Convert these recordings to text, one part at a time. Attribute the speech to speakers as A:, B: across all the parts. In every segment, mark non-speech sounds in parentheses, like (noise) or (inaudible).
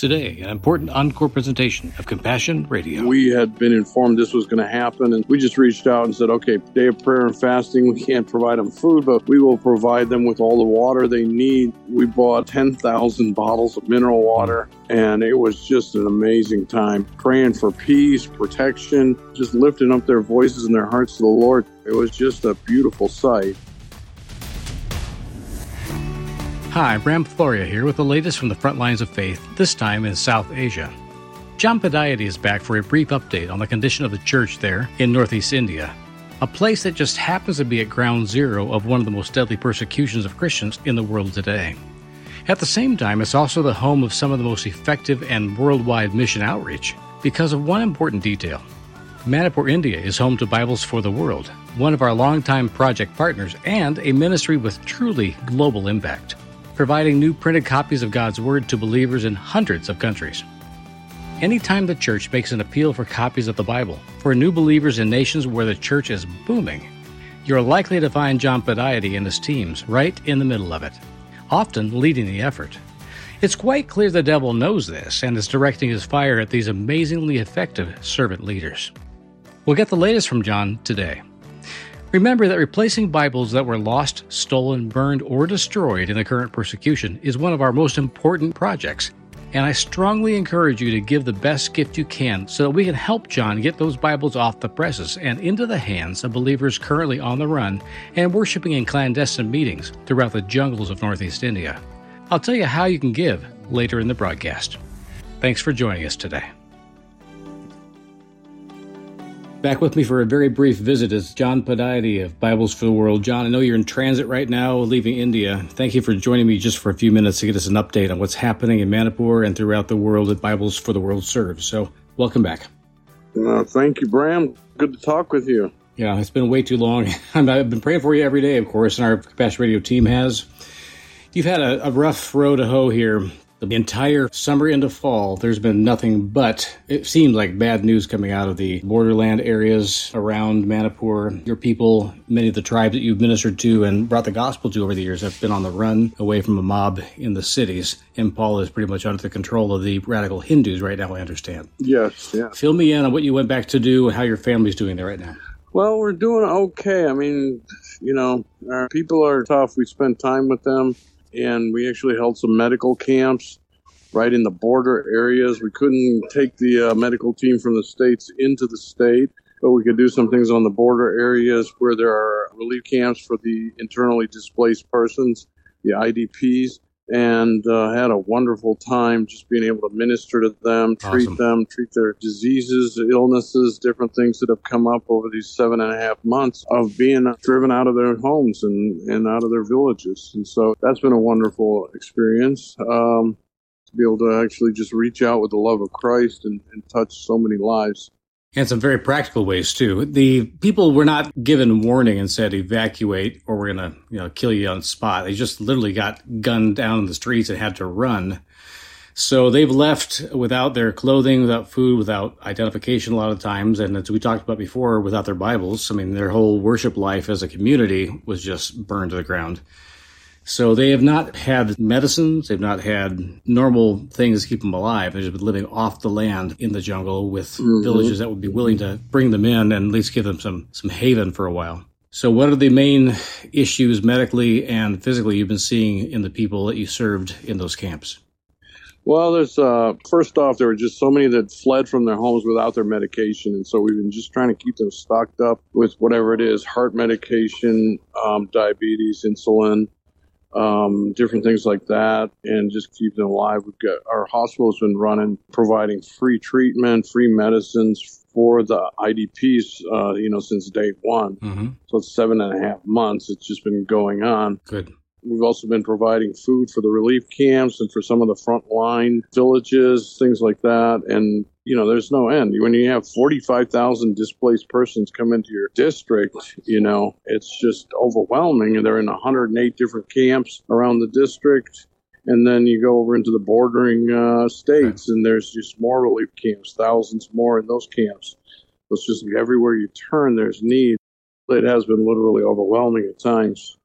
A: Today, an important encore presentation of Compassion Radio.
B: We had been informed this was going to happen, and we just reached out and said, okay, day of prayer and fasting, we can't provide them food, but we will provide them with all the water they need. We bought 10,000 bottles of mineral water, and it was just an amazing time praying for peace, protection, just lifting up their voices and their hearts to the Lord. It was just a beautiful sight.
A: Hi, Bram Floria here with the latest from the front lines of faith, this time in South Asia. John Pudaite is back for a brief update on the condition of the church there in northeast India, a place that just happens to be at ground zero of one of the most deadly persecutions of Christians in the world today. At the same time, it's also the home of some of the most effective and worldwide mission outreach because of one important detail. Manipur, India is home to Bibles for the World, one of our longtime project partners, and a ministry with truly global impact providing new printed copies of God's Word to believers in hundreds of countries. Anytime the church makes an appeal for copies of the Bible for new believers in nations where the church is booming, you're likely to find John Pudaite and his teams right in the middle of it, often leading the effort. It's quite clear the devil knows this and is directing his fire at these amazingly effective servant leaders. We'll get the latest from John today. Remember that replacing Bibles that were lost, stolen, burned, or destroyed in the current persecution is one of our most important projects, and I strongly encourage you to give the best gift you can so that we can help John get those Bibles off the presses and into the hands of believers currently on the run and worshiping in clandestine meetings throughout the jungles of Northeast India. I'll tell you how you can give later in the broadcast. Thanks for joining us today. Back with me for a very brief visit is John Pudaite of Bibles for the World. John, I know you're in transit right now, leaving India. Thank you for joining me just for a few minutes to get us an update on what's happening in Manipur and throughout the world that Bibles for the World serves. So, welcome back.
B: Uh, thank you, Bram. Good to talk with you.
A: Yeah, it's been way too long. (laughs) I've been praying for you every day, of course, and our Compassion Radio team has. You've had a, a rough row to hoe here the entire summer into fall, there's been nothing but, it seems like bad news coming out of the borderland areas around Manipur. Your people, many of the tribes that you've ministered to and brought the gospel to over the years, have been on the run away from a mob in the cities. Imphal is pretty much under the control of the radical Hindus right now, I understand.
B: Yes, yeah.
A: Fill me in on what you went back to do and how your family's doing there right now.
B: Well, we're doing okay. I mean, you know, our people are tough. We spend time with them and we actually held some medical camps right in the border areas. We couldn't take the uh, medical team from the states into the state, but we could do some things on the border areas where there are relief camps for the internally displaced persons, the IDPs. And uh, had a wonderful time just being able to minister to them, treat awesome. them, treat their diseases, illnesses, different things that have come up over these seven and a half months of being driven out of their homes and, and out of their villages. And so that's been a wonderful experience. Um, to be able to actually just reach out with the love of Christ and, and touch so many lives.
A: And some very practical ways too. The people were not given warning and said evacuate or we're to, you know, kill you on spot. They just literally got gunned down in the streets and had to run. So they've left without their clothing, without food, without identification a lot of times. And as we talked about before, without their Bibles. I mean, their whole worship life as a community was just burned to the ground. So they have not had medicines. They've not had normal things to keep them alive. They've just been living off the land in the jungle with mm-hmm. villages that would be willing to bring them in and at least give them some, some haven for a while. So what are the main issues medically and physically you've been seeing in the people that you served in those camps?
B: Well, there's uh, first off, there were just so many that fled from their homes without their medication, and so we've been just trying to keep them stocked up with whatever it is: heart medication, um, diabetes, insulin, um, different things like that, and just keep them alive. We've got our hospital's been running, providing free treatment, free medicines for the IDPs, uh, you know, since day one. Mm-hmm. So it's seven and a half months. It's just been going on.
A: Good.
B: We've also been providing food for the relief camps and for some of the frontline villages, things like that. And, you know, there's no end. When you have 45,000 displaced persons come into your district, you know, it's just overwhelming. And they're in 108 different camps around the district. And then you go over into the bordering uh, states, and there's just more relief camps, thousands more in those camps. It's just everywhere you turn, there's need. It has been literally overwhelming at times.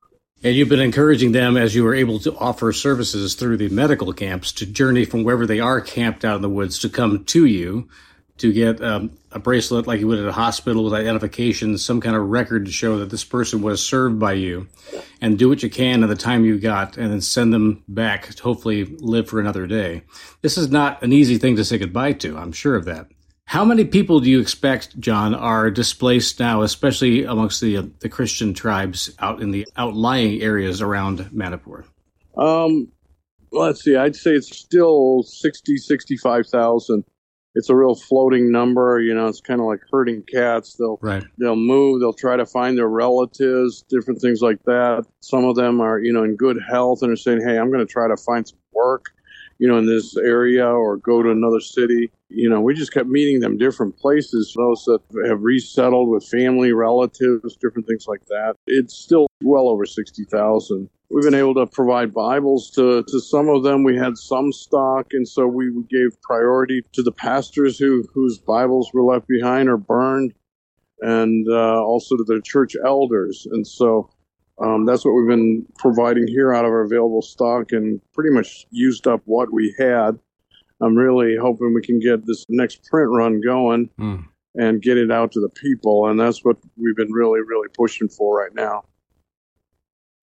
A: And you've been encouraging them as you were able to offer services through the medical camps to journey from wherever they are camped out in the woods to come to you to get um, a bracelet like you would at a hospital with identification, some kind of record to show that this person was served by you, and do what you can in the time you got, and then send them back to hopefully live for another day. This is not an easy thing to say goodbye to. I'm sure of that. How many people do you expect, John, are displaced now, especially amongst the uh, the Christian tribes out in the outlying areas around Manipur?
B: Um, let's see. I'd say it's still 60, 65,000. It's a real floating number. You know, it's kind of like herding cats. They'll
A: right.
B: they'll move. They'll try to find their relatives, different things like that. Some of them are, you know, in good health and are saying, "Hey, I'm going to try to find some work." You know, in this area or go to another city. You know, we just kept meeting them different places. Those that have resettled with family, relatives, different things like that. It's still well over 60,000. We've been able to provide Bibles to, to some of them. We had some stock, and so we gave priority to the pastors who whose Bibles were left behind or burned, and uh, also to the church elders. And so um, that's what we've been providing here out of our available stock and pretty much used up what we had. I'm really hoping we can get this next print run going mm. and get it out to the people. And that's what we've been really, really pushing for right now.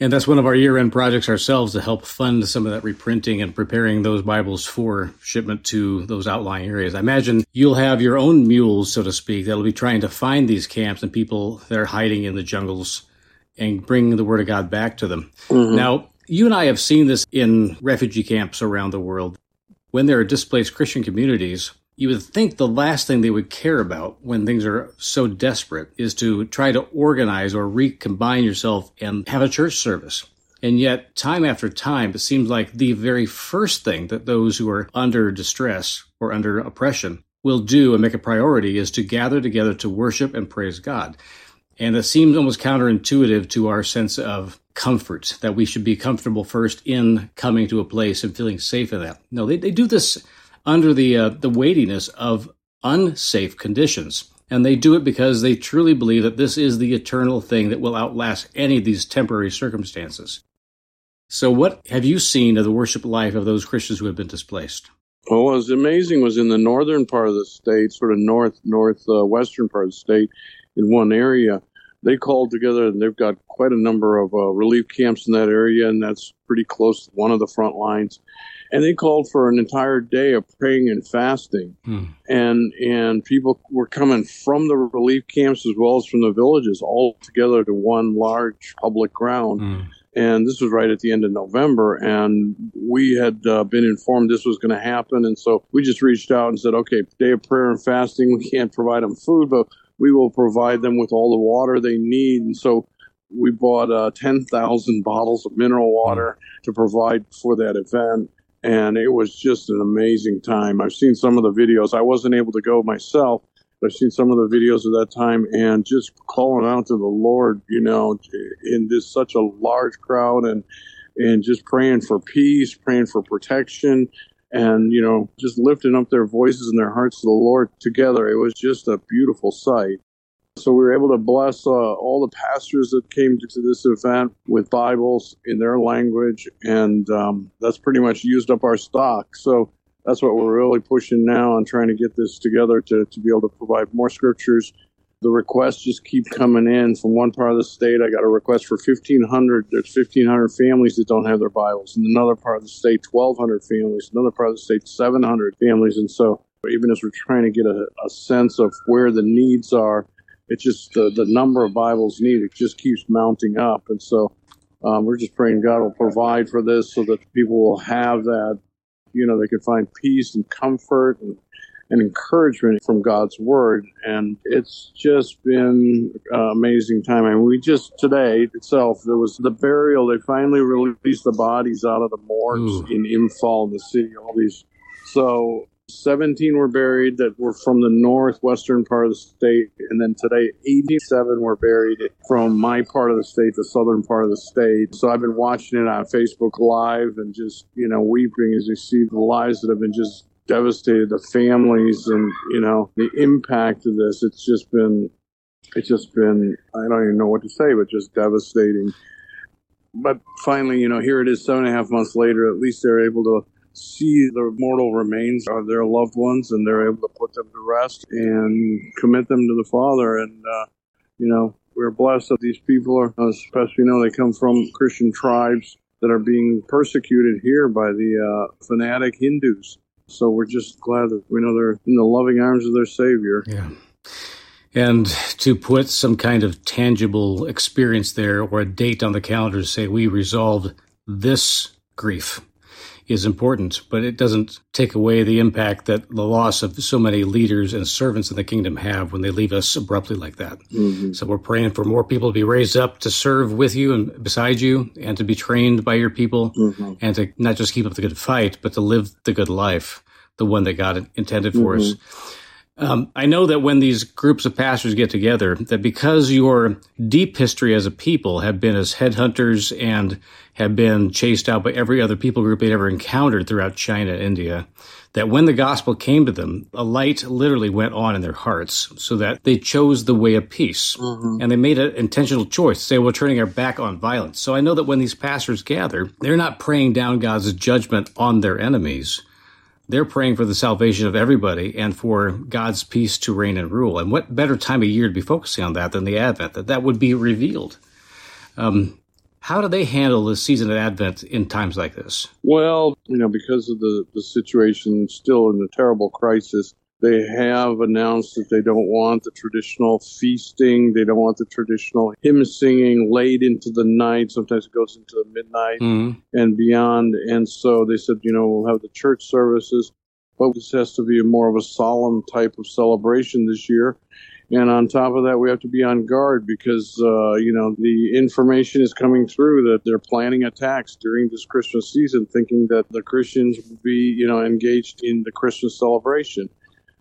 A: And that's one of our year end projects ourselves to help fund some of that reprinting and preparing those Bibles for shipment to those outlying areas. I imagine you'll have your own mules, so to speak, that'll be trying to find these camps and people that are hiding in the jungles and bring the word of God back to them. Mm-hmm. Now, you and I have seen this in refugee camps around the world. When there are displaced Christian communities, you would think the last thing they would care about when things are so desperate is to try to organize or recombine yourself and have a church service. And yet, time after time, it seems like the very first thing that those who are under distress or under oppression will do and make a priority is to gather together to worship and praise God. And it seems almost counterintuitive to our sense of comfort that we should be comfortable first in coming to a place and feeling safe in that. No, they, they do this under the uh, the weightiness of unsafe conditions. And they do it because they truly believe that this is the eternal thing that will outlast any of these temporary circumstances. So, what have you seen of the worship life of those Christians who have been displaced?
B: Well, what was amazing was in the northern part of the state, sort of north northwestern uh, part of the state, in one area. They called together and they've got quite a number of uh, relief camps in that area, and that's pretty close to one of the front lines. And they called for an entire day of praying and fasting, hmm. and and people were coming from the relief camps as well as from the villages all together to one large public ground. Hmm and this was right at the end of November, and we had uh, been informed this was going to happen, and so we just reached out and said, okay, day of prayer and fasting, we can't provide them food, but we will provide them with all the water they need. And so we bought uh, 10,000 bottles of mineral water to provide for that event. And it was just an amazing time. I've seen some of the videos. I wasn't able to go myself. But I've seen some of the videos of that time and just calling out to the Lord, you know, in this such a large crowd and and just praying for peace, praying for protection, and you know just lifting up their voices and their hearts to the lord together. It was just a beautiful sight. So we were able to bless uh, all the pastors that came to, this event with bibles in their language and um, that's pretty much used up our stock. So that's what we're really pushing now and trying to get this together to, to be able to provide more scriptures the requests just keep coming in from one part of the state. I got a request for 1,500. There's 1,500 families that don't have their Bibles. In another part of the state, 1,200 families. Another part of the state, 700 families. And so, even as we're trying to get a, a sense of where the needs are, it just the, the number of Bibles needed just keeps mounting up. And so, um, we're just praying God will provide for this so that people will have that. You know, they can find peace and comfort and and encouragement from God's word. And it's just been an amazing time. I mean, we just today itself, there was the burial. They finally released the bodies out of the morgues Ooh. in Imphal in the city. All these. So 17 were buried that were from the northwestern part of the state. And then today, 87 were buried from my part of the state, the southern part of the state. So I've been watching it on Facebook Live and just, you know, weeping as you see the lives that have been just devastated the families and you know the impact of this it's just been it's just been i don't even know what to say but just devastating but finally, you know, here it is seven and a half months later. At least they're able to see the mortal remains of their loved ones and they're able to put them to rest and commit them to the Father. And, uh, you know, we're blessed that these people are, especially, you know, they come from Christian tribes that are being persecuted here by the uh, fanatic Hindus. So we're just glad that we know they're in the loving arms of their Savior.
A: Yeah. And to put some kind of tangible experience there or a date on the calendar to say we resolved this grief is important, but it doesn't take away the impact that the loss of so many leaders and servants in the kingdom have when they leave us abruptly like that. Mm-hmm. So we're praying for more people to be raised up to serve with you and beside you and to be trained by your people mm-hmm. and to not just keep up the good fight, but to live the good life, the one that God intended for mm-hmm. us. Um, I know that when these groups of pastors get together, that because your deep history as a people have been as headhunters and have been chased out by every other people group they'd ever encountered throughout China, India, that when the gospel came to them, a light literally went on in their hearts so that they chose the way of peace. Mm-hmm. And they made an intentional choice say, we're turning our back on violence. So I know that when these pastors gather, they're not praying down God's judgment on their enemies they're praying for the salvation of everybody and for God's peace to reign and rule. And what better time of year to be focusing on that than the Advent, that that would be revealed. Um, how do they handle the season of Advent in times like this?
B: Well, you know, because of the, the situation still in a terrible crisis, they have announced that they don't want the traditional feasting. They don't want the traditional hymn singing late into the night. Sometimes it goes into the midnight mm-hmm. and beyond. And so they said, you know, we'll have the church services, but this has to be more of a solemn type of celebration this year. And on top of that, we have to be on guard because, uh, you know, the information is coming through that they're planning attacks during this Christmas season, thinking that the Christians will be, you know, engaged in the Christmas celebration.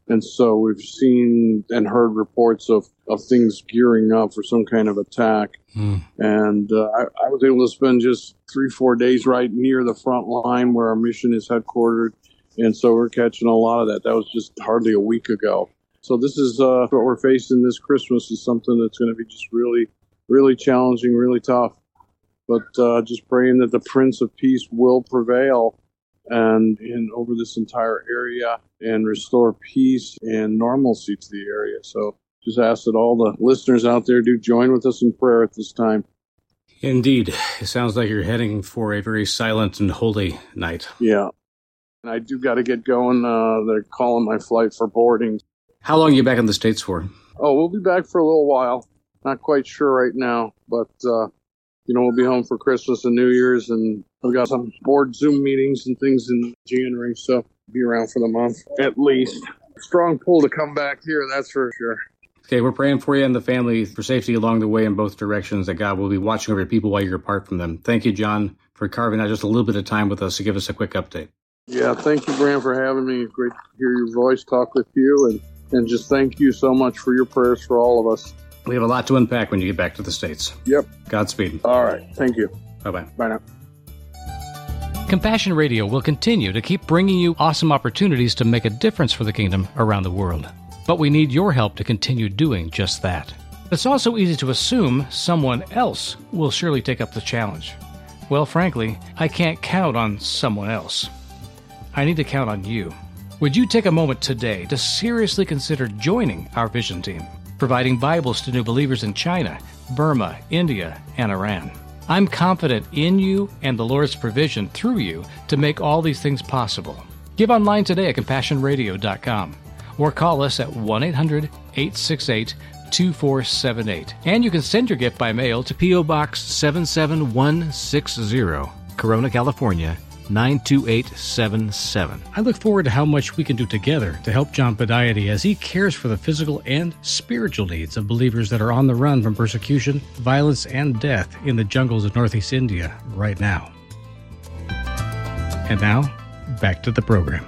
B: And so we've seen and heard reports of, of things gearing up for some kind of attack. Mm. And uh, I, I, was able to spend just three, four days right near the front line where our mission is headquartered. And so we're catching a lot of that. That was just hardly a week ago. So this is uh, what we're facing this Christmas is something that's going to be just really, really challenging, really tough. But uh, just praying that the Prince of Peace will prevail and in over this entire area and restore peace and normalcy to the area. So just ask that all the listeners out there do join with us in prayer at this time.
A: Indeed. It sounds like you're heading for a very silent and holy night.
B: Yeah. And I do got to get going. Uh, they're calling my flight for boarding.
A: How long are you back in the States for?
B: Oh, we'll be back for a little while. Not quite sure right now, but uh, you know, we'll be home for Christmas and New Year's, and we've got some board Zoom meetings and things in January, so be around for the month at least. Strong pull to come back here, that's for sure.
A: Okay, we're praying for you and the family for safety along the way in both directions, that God will be watching over your people while you're apart from them. Thank you, John, for carving out just a little bit of time with us to give us a quick update.
B: Yeah, thank you, Bram, for having me. Great to hear your voice, talk with you, and, and just thank you so much for your prayers for all of us.
A: We have a lot to unpack when you get back to the States.
B: Yep.
A: Godspeed.
B: All right. Thank you.
A: Bye bye.
B: Bye now.
A: Compassion Radio will continue to keep bringing you awesome opportunities to make a difference for the kingdom around the world. But we need your help to continue doing just that. It's also easy to assume someone else will surely take up the challenge. Well, frankly, I can't count on someone else. I need to count on you. Would you take a moment today to seriously consider joining our vision team? providing Bibles to new believers in China, Burma, India, and Iran. I'm confident in you and the Lord's provision through you to make all these things possible. Give online today at CompassionRadio.com or call us at 1 800 868 2478. And you can send your gift by mail to P.O. Box 77160, Corona, California 92877. I look forward to how much we can do together to help John Pudaite as he cares for the physical and spiritual needs of believers that are on the run from persecution, violence, and death in the jungles of Northeast India right now. And now, back to the program.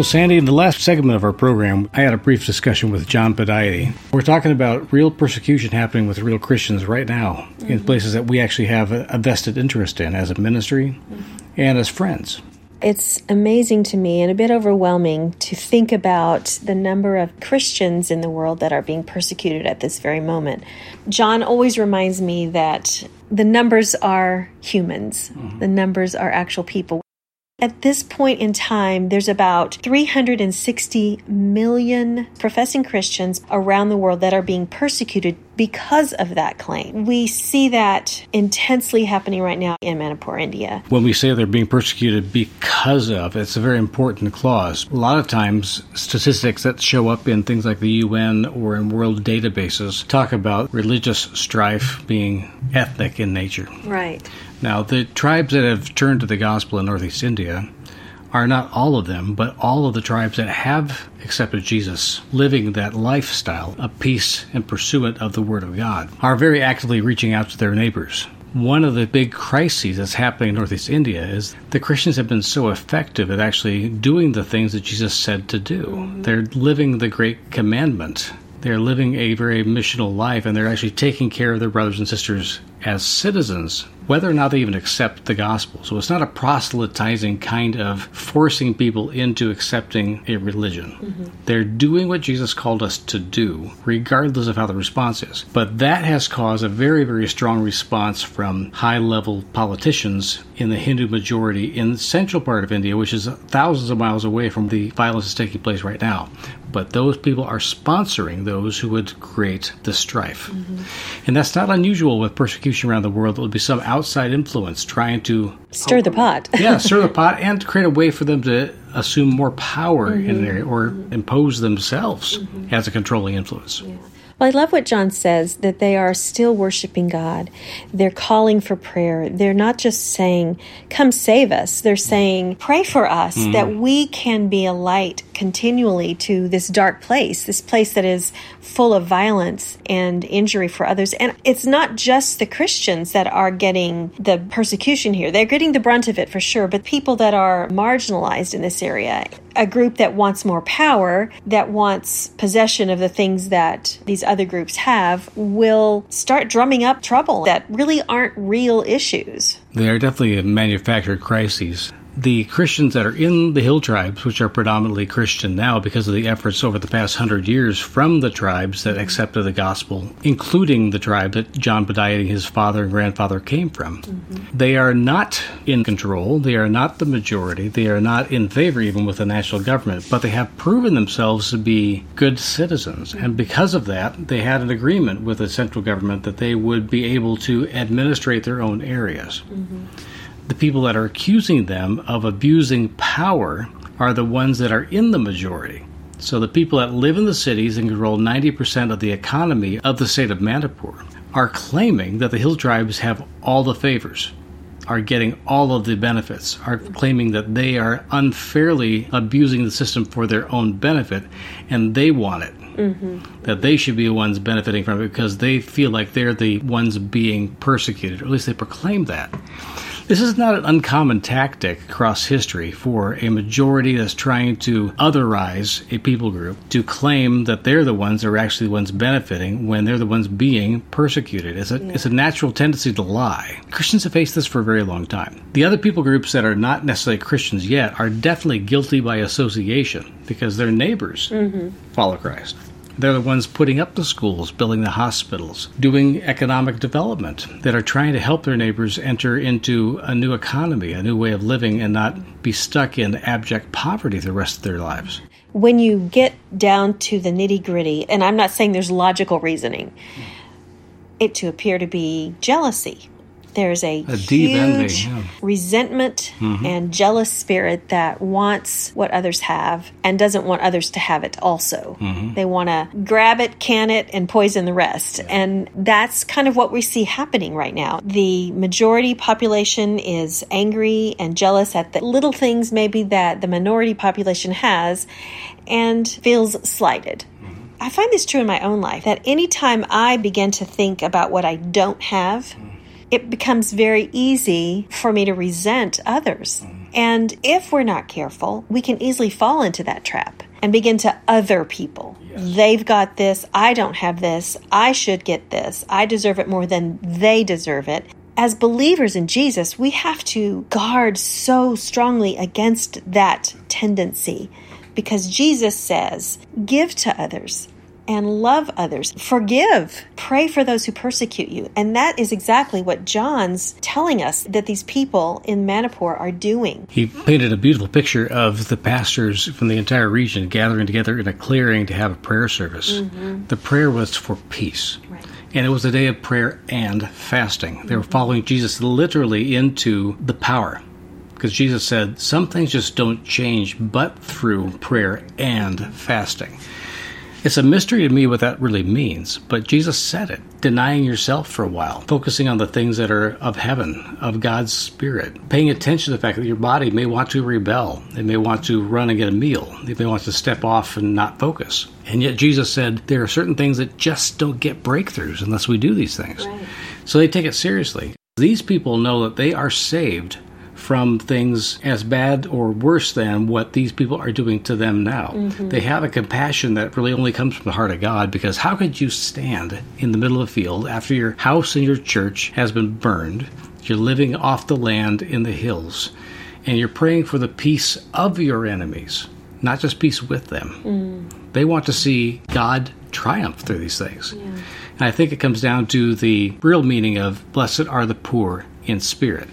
A: Well, Sandy, in the last segment of our program, I had a brief discussion with John Pudaite. We're talking about real persecution happening with real Christians right now mm-hmm. in places that we actually have a, vested interest in as a ministry mm-hmm. and as friends.
C: It's amazing to me and a bit overwhelming to think about the number of Christians in the world that are being persecuted at this very moment. John always reminds me that the numbers are humans, mm-hmm. the numbers are actual people. At this point in time, there's about 360 million professing Christians around the world that are being persecuted because of that claim. We see that intensely happening right now in Manipur, India.
A: When we say they're being persecuted because of, it's a very important clause. A lot of times, statistics that show up in things like the UN or in world databases talk about religious strife being ethnic in nature.
C: Right.
A: Now, the tribes that have turned to the gospel in Northeast India are not all of them, but all of the tribes that have accepted Jesus, living that lifestyle of peace and pursuit of the Word of God, are very actively reaching out to their neighbors. One of the big crises that's happening in Northeast India is the Christians have been so effective at actually doing the things that Jesus said to do. They're living the great commandment. They're living a very missional life and they're actually taking care of their brothers and sisters as citizens whether or not they even accept the gospel. So it's not a proselytizing kind of forcing people into accepting a religion. Mm-hmm. They're doing what Jesus called us to do, regardless of how the response is. But that has caused a very, very strong response from high level politicians in the Hindu majority in the central part of India, which is thousands of miles away from the violence that's taking place right now. But those people are sponsoring those who would create the strife. Mm-hmm. And that's not unusual with persecution around the world. It would be some outside influence trying to
C: stir the pot. (laughs)
A: yeah, stir the (laughs) pot and create a way for them to assume more power mm-hmm. in area or impose themselves mm-hmm. as a controlling influence.
C: Yeah. Well, I love what John says that they are still worshiping God. They're calling for prayer. They're not just saying, Come save us. They're saying, Pray for us mm-hmm. that we can be a light continually to this dark place, this place that is full of violence and injury for others. And it's not just the Christians that are getting the persecution here. They're getting the brunt of it for sure, but people that are marginalized in this area, a group that wants more power, that wants possession of the things that these other groups have, will start drumming up trouble that really aren't real issues.
A: They are definitely manufactured crises the Christians that are in the hill tribes, which are predominantly Christian now because of the efforts over the past hundred years from the tribes that accepted the gospel, including the tribe that John Pudaite, his father and grandfather, came from. Mm-hmm. They are not in control. They are not the majority. They are not in favor even with the national government, but they have proven themselves to be good citizens. And because of that, they had an agreement with the central government that they would be able to administrate their own areas. Mm-hmm the people that are accusing them of abusing power are the ones that are in the majority. So the people that live in the cities and control 90% of the economy of the state of Manipur are claiming that the hill tribes have all the favors, are getting all of the benefits, are claiming that they are unfairly abusing the system for their own benefit and they want it. Mm-hmm. That they should be the ones benefiting from it because they feel like they're the ones being persecuted, or at least they proclaim that. This is not an uncommon tactic across history for a majority that's trying to otherize a people group to claim that they're the ones that are actually the ones benefiting when they're the ones being persecuted. It's a, yeah. it's a natural tendency to lie. Christians have faced this for a very long time. The other people groups that are not necessarily Christians yet are definitely guilty by association because their neighbors mm-hmm. follow Christ. They're the ones putting up the schools, building the hospitals, doing economic development that are trying to help their neighbors enter into a new economy, a new way of living, and not be stuck in abject poverty the rest of their lives.
C: When you get down to the nitty gritty, and I'm not saying there's logical reasoning, it to appear to be jealousy there's a, a huge yeah. resentment mm-hmm. and jealous spirit that wants what others have and doesn't want others to have it also. Mm-hmm. They want to grab it, can it, and poison the rest. Yeah. And that's kind of what we see happening right now. The majority population is angry and jealous at the little things maybe that the minority population has and feels slighted. Mm-hmm. I find this true in my own life that anytime I begin to think about what I don't have, mm-hmm it becomes very easy for me to resent others. And if we're not careful, we can easily fall into that trap and begin to other people. Yes. They've got this, I don't have this, I should get this, I deserve it more than they deserve it. as believers in Jesus, we have to guard so strongly against that tendency because Jesus says, Give to others and love others. Forgive. Pray for those who persecute you. And that is exactly what John's telling us that these people in Manipur are doing.
A: He painted a beautiful picture of the pastors from the entire region gathering together in a clearing to have a prayer service. Mm-hmm. The prayer was for peace. Right. And it was a day of prayer and fasting. They were following Jesus literally into the power because Jesus said some things just don't change but through prayer and fasting. It's a mystery to me what that really means, but Jesus said it. Denying yourself for a while, focusing on the things that are of heaven, of God's Spirit, paying attention to the fact that your body may want to rebel. It may want to run and get a meal. It may want to step off and not focus. And yet Jesus said there are certain things that just don't get breakthroughs unless we do these things. Right. So they take it seriously. These people know that they are saved from things as bad or worse than what these people are doing to them now. Mm-hmm. They have a compassion that really only comes from the heart of God because how could you stand in the middle of a field after your house and your church has been burned? You're living off the land in the hills and you're praying for the peace of your enemies, not just peace with them. Mm. They want to see God triumph through these things. Yeah. And I think it comes down to the real meaning of blessed are the poor in spirit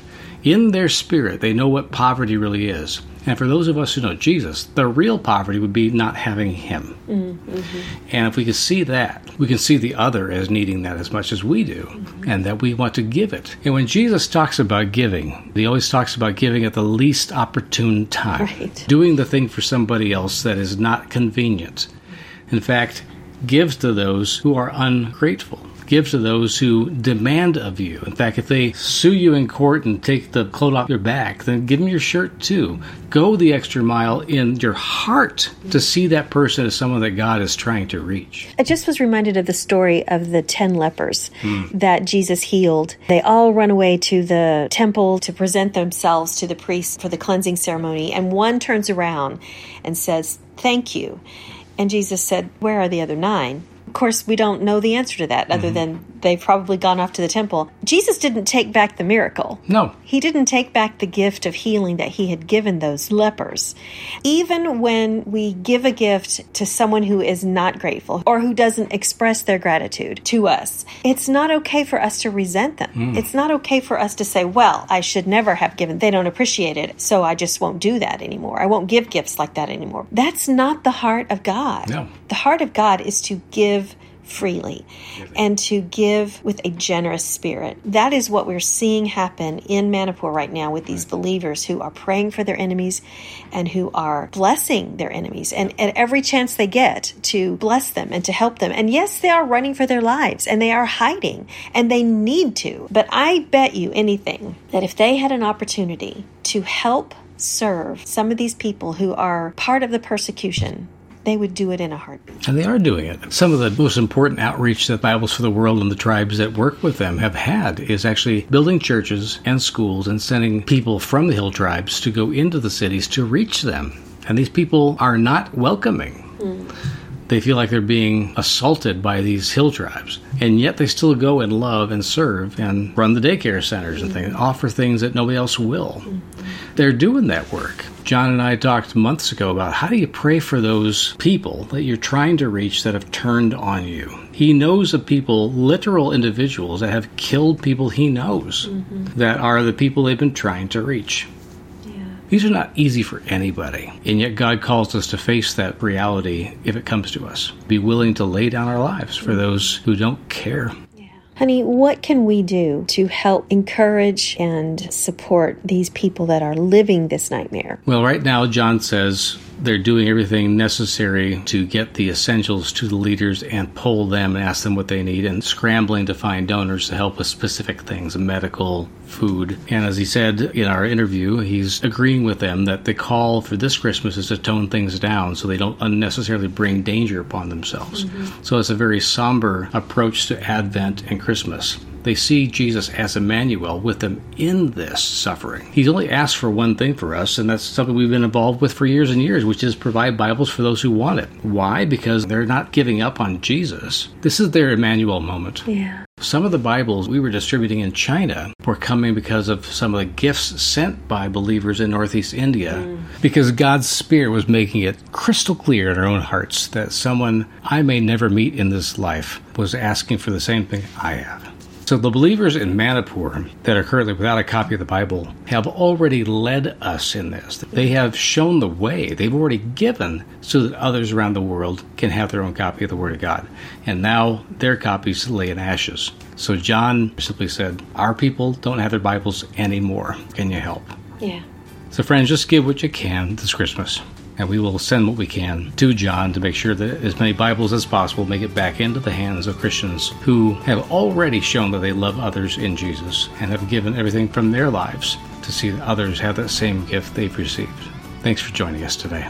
A: in their spirit, they know what poverty really is. And for those of us who know Jesus, the real poverty would be not having Him. Mm-hmm. And if we can see that, we can see the other as needing that as much as we do, mm-hmm. and that we want to give it. And when Jesus talks about giving, he always talks about giving at the least opportune time, right. doing the thing for somebody else that is not convenient. In fact, gives to those who are ungrateful give to those who demand of you. In fact, if they sue you in court and take the coat off your back, then give them your shirt too. Go the extra mile in your heart to see that person as someone that God is trying to reach.
C: I just was reminded of the story of the 10 lepers mm. that Jesus healed. They all run away to the temple to present themselves to the priest for the cleansing ceremony, and one turns around and says, Thank you. And Jesus said, Where are the other nine? Of course, we don't know the answer to that other mm-hmm. than they've probably gone off to the temple. Jesus didn't take back the miracle.
A: No.
C: He didn't take back the gift of healing that he had given those lepers. Even when we give a gift to someone who is not grateful or who doesn't express their gratitude to us, it's not okay for us to resent them. Mm. It's not okay for us to say, well, I should never have given. They don't appreciate it, so I just won't do that anymore. I won't give gifts like that anymore. That's not the heart of God. No. The heart of God is to give freely and to give with a generous spirit. That is what we're seeing happen in Manipur right now with these believers who are praying for their enemies and who are blessing their enemies and at every chance they get to bless them and to help them. And yes, they are running for their lives and they are hiding and they need to. But I bet you anything that if they had an opportunity to help serve some of these people who are part of the persecution they would do it in a heartbeat.
A: And they are doing it. Some of the most important outreach that Bibles for the World and the tribes that work with them have had is actually building churches and schools and sending people from the hill tribes to go into the cities to reach them. And these people are not welcoming. Mm. They feel like they're being assaulted by these hill tribes. And yet they still go and love and serve and run the daycare centers and things, offer things that nobody else will. They're doing that work. John and I talked months ago about how do you pray for those people that you're trying to reach that have turned on you. He knows of people, literal individuals, that have killed people he knows mm-hmm. that are the people they've been trying to reach. These are not easy for anybody, and yet God calls us to face that reality if it comes to us. Be willing to lay down our lives for those who don't care.
C: Honey, what can we do to help encourage and support these people that are living this nightmare?
A: Well, right now, John says they're doing everything necessary to get the essentials to the leaders and poll them and ask them what they need and scrambling to find donors to help with specific things medical food. And as he said in our interview he's agreeing with them that the call for this christmas is to tone things down so they don't unnecessarily bring danger upon themselves. Mm-hmm. so it's a very somber approach to advent and christmas they see Jesus as Emmanuel with them in this suffering. He's only asked for one thing for us, and that's something we've been involved with for years and years, which is provide Bibles for those who want it. Why? Because they're not giving up on Jesus. This is their Emmanuel moment.
C: Yeah.
A: Some of the Bibles we were distributing in China were coming because of some of the gifts sent by believers in Northeast India, mm. because God's Spirit was making it crystal clear in our own hearts that someone I may never meet in this life was asking for the same thing I have. So the believers in Manipur that are currently without a copy of the Bible have already led us in this. They have shown the way. They've already given so that others around the world can have their own copy of the Word of God. And now their copies lay in ashes. So John simply said, Our people don't have their Bibles anymore. Can you help?
C: Yeah.
A: So, friends, just give what you can this Christmas and we will send what we can to John to make sure that as many Bibles as possible make it back into the hands of Christians who have already shown that they love others in Jesus and have given everything from their lives to see that others have that same gift they've received. Thanks for joining us today.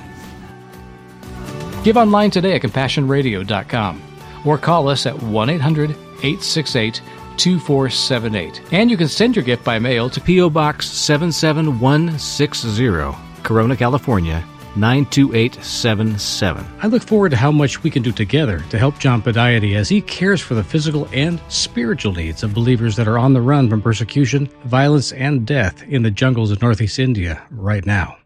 D: Give online today at CompassionRadio.com or call us at 1 800 868 2478. And you can send your gift by mail to P.O. Box 77160, Corona, California 92877.
A: I look forward to how much we can do together to help John Pudaite as he cares for the physical and spiritual needs of believers that are on the run from persecution, violence, and death in the jungles of Northeast India right now.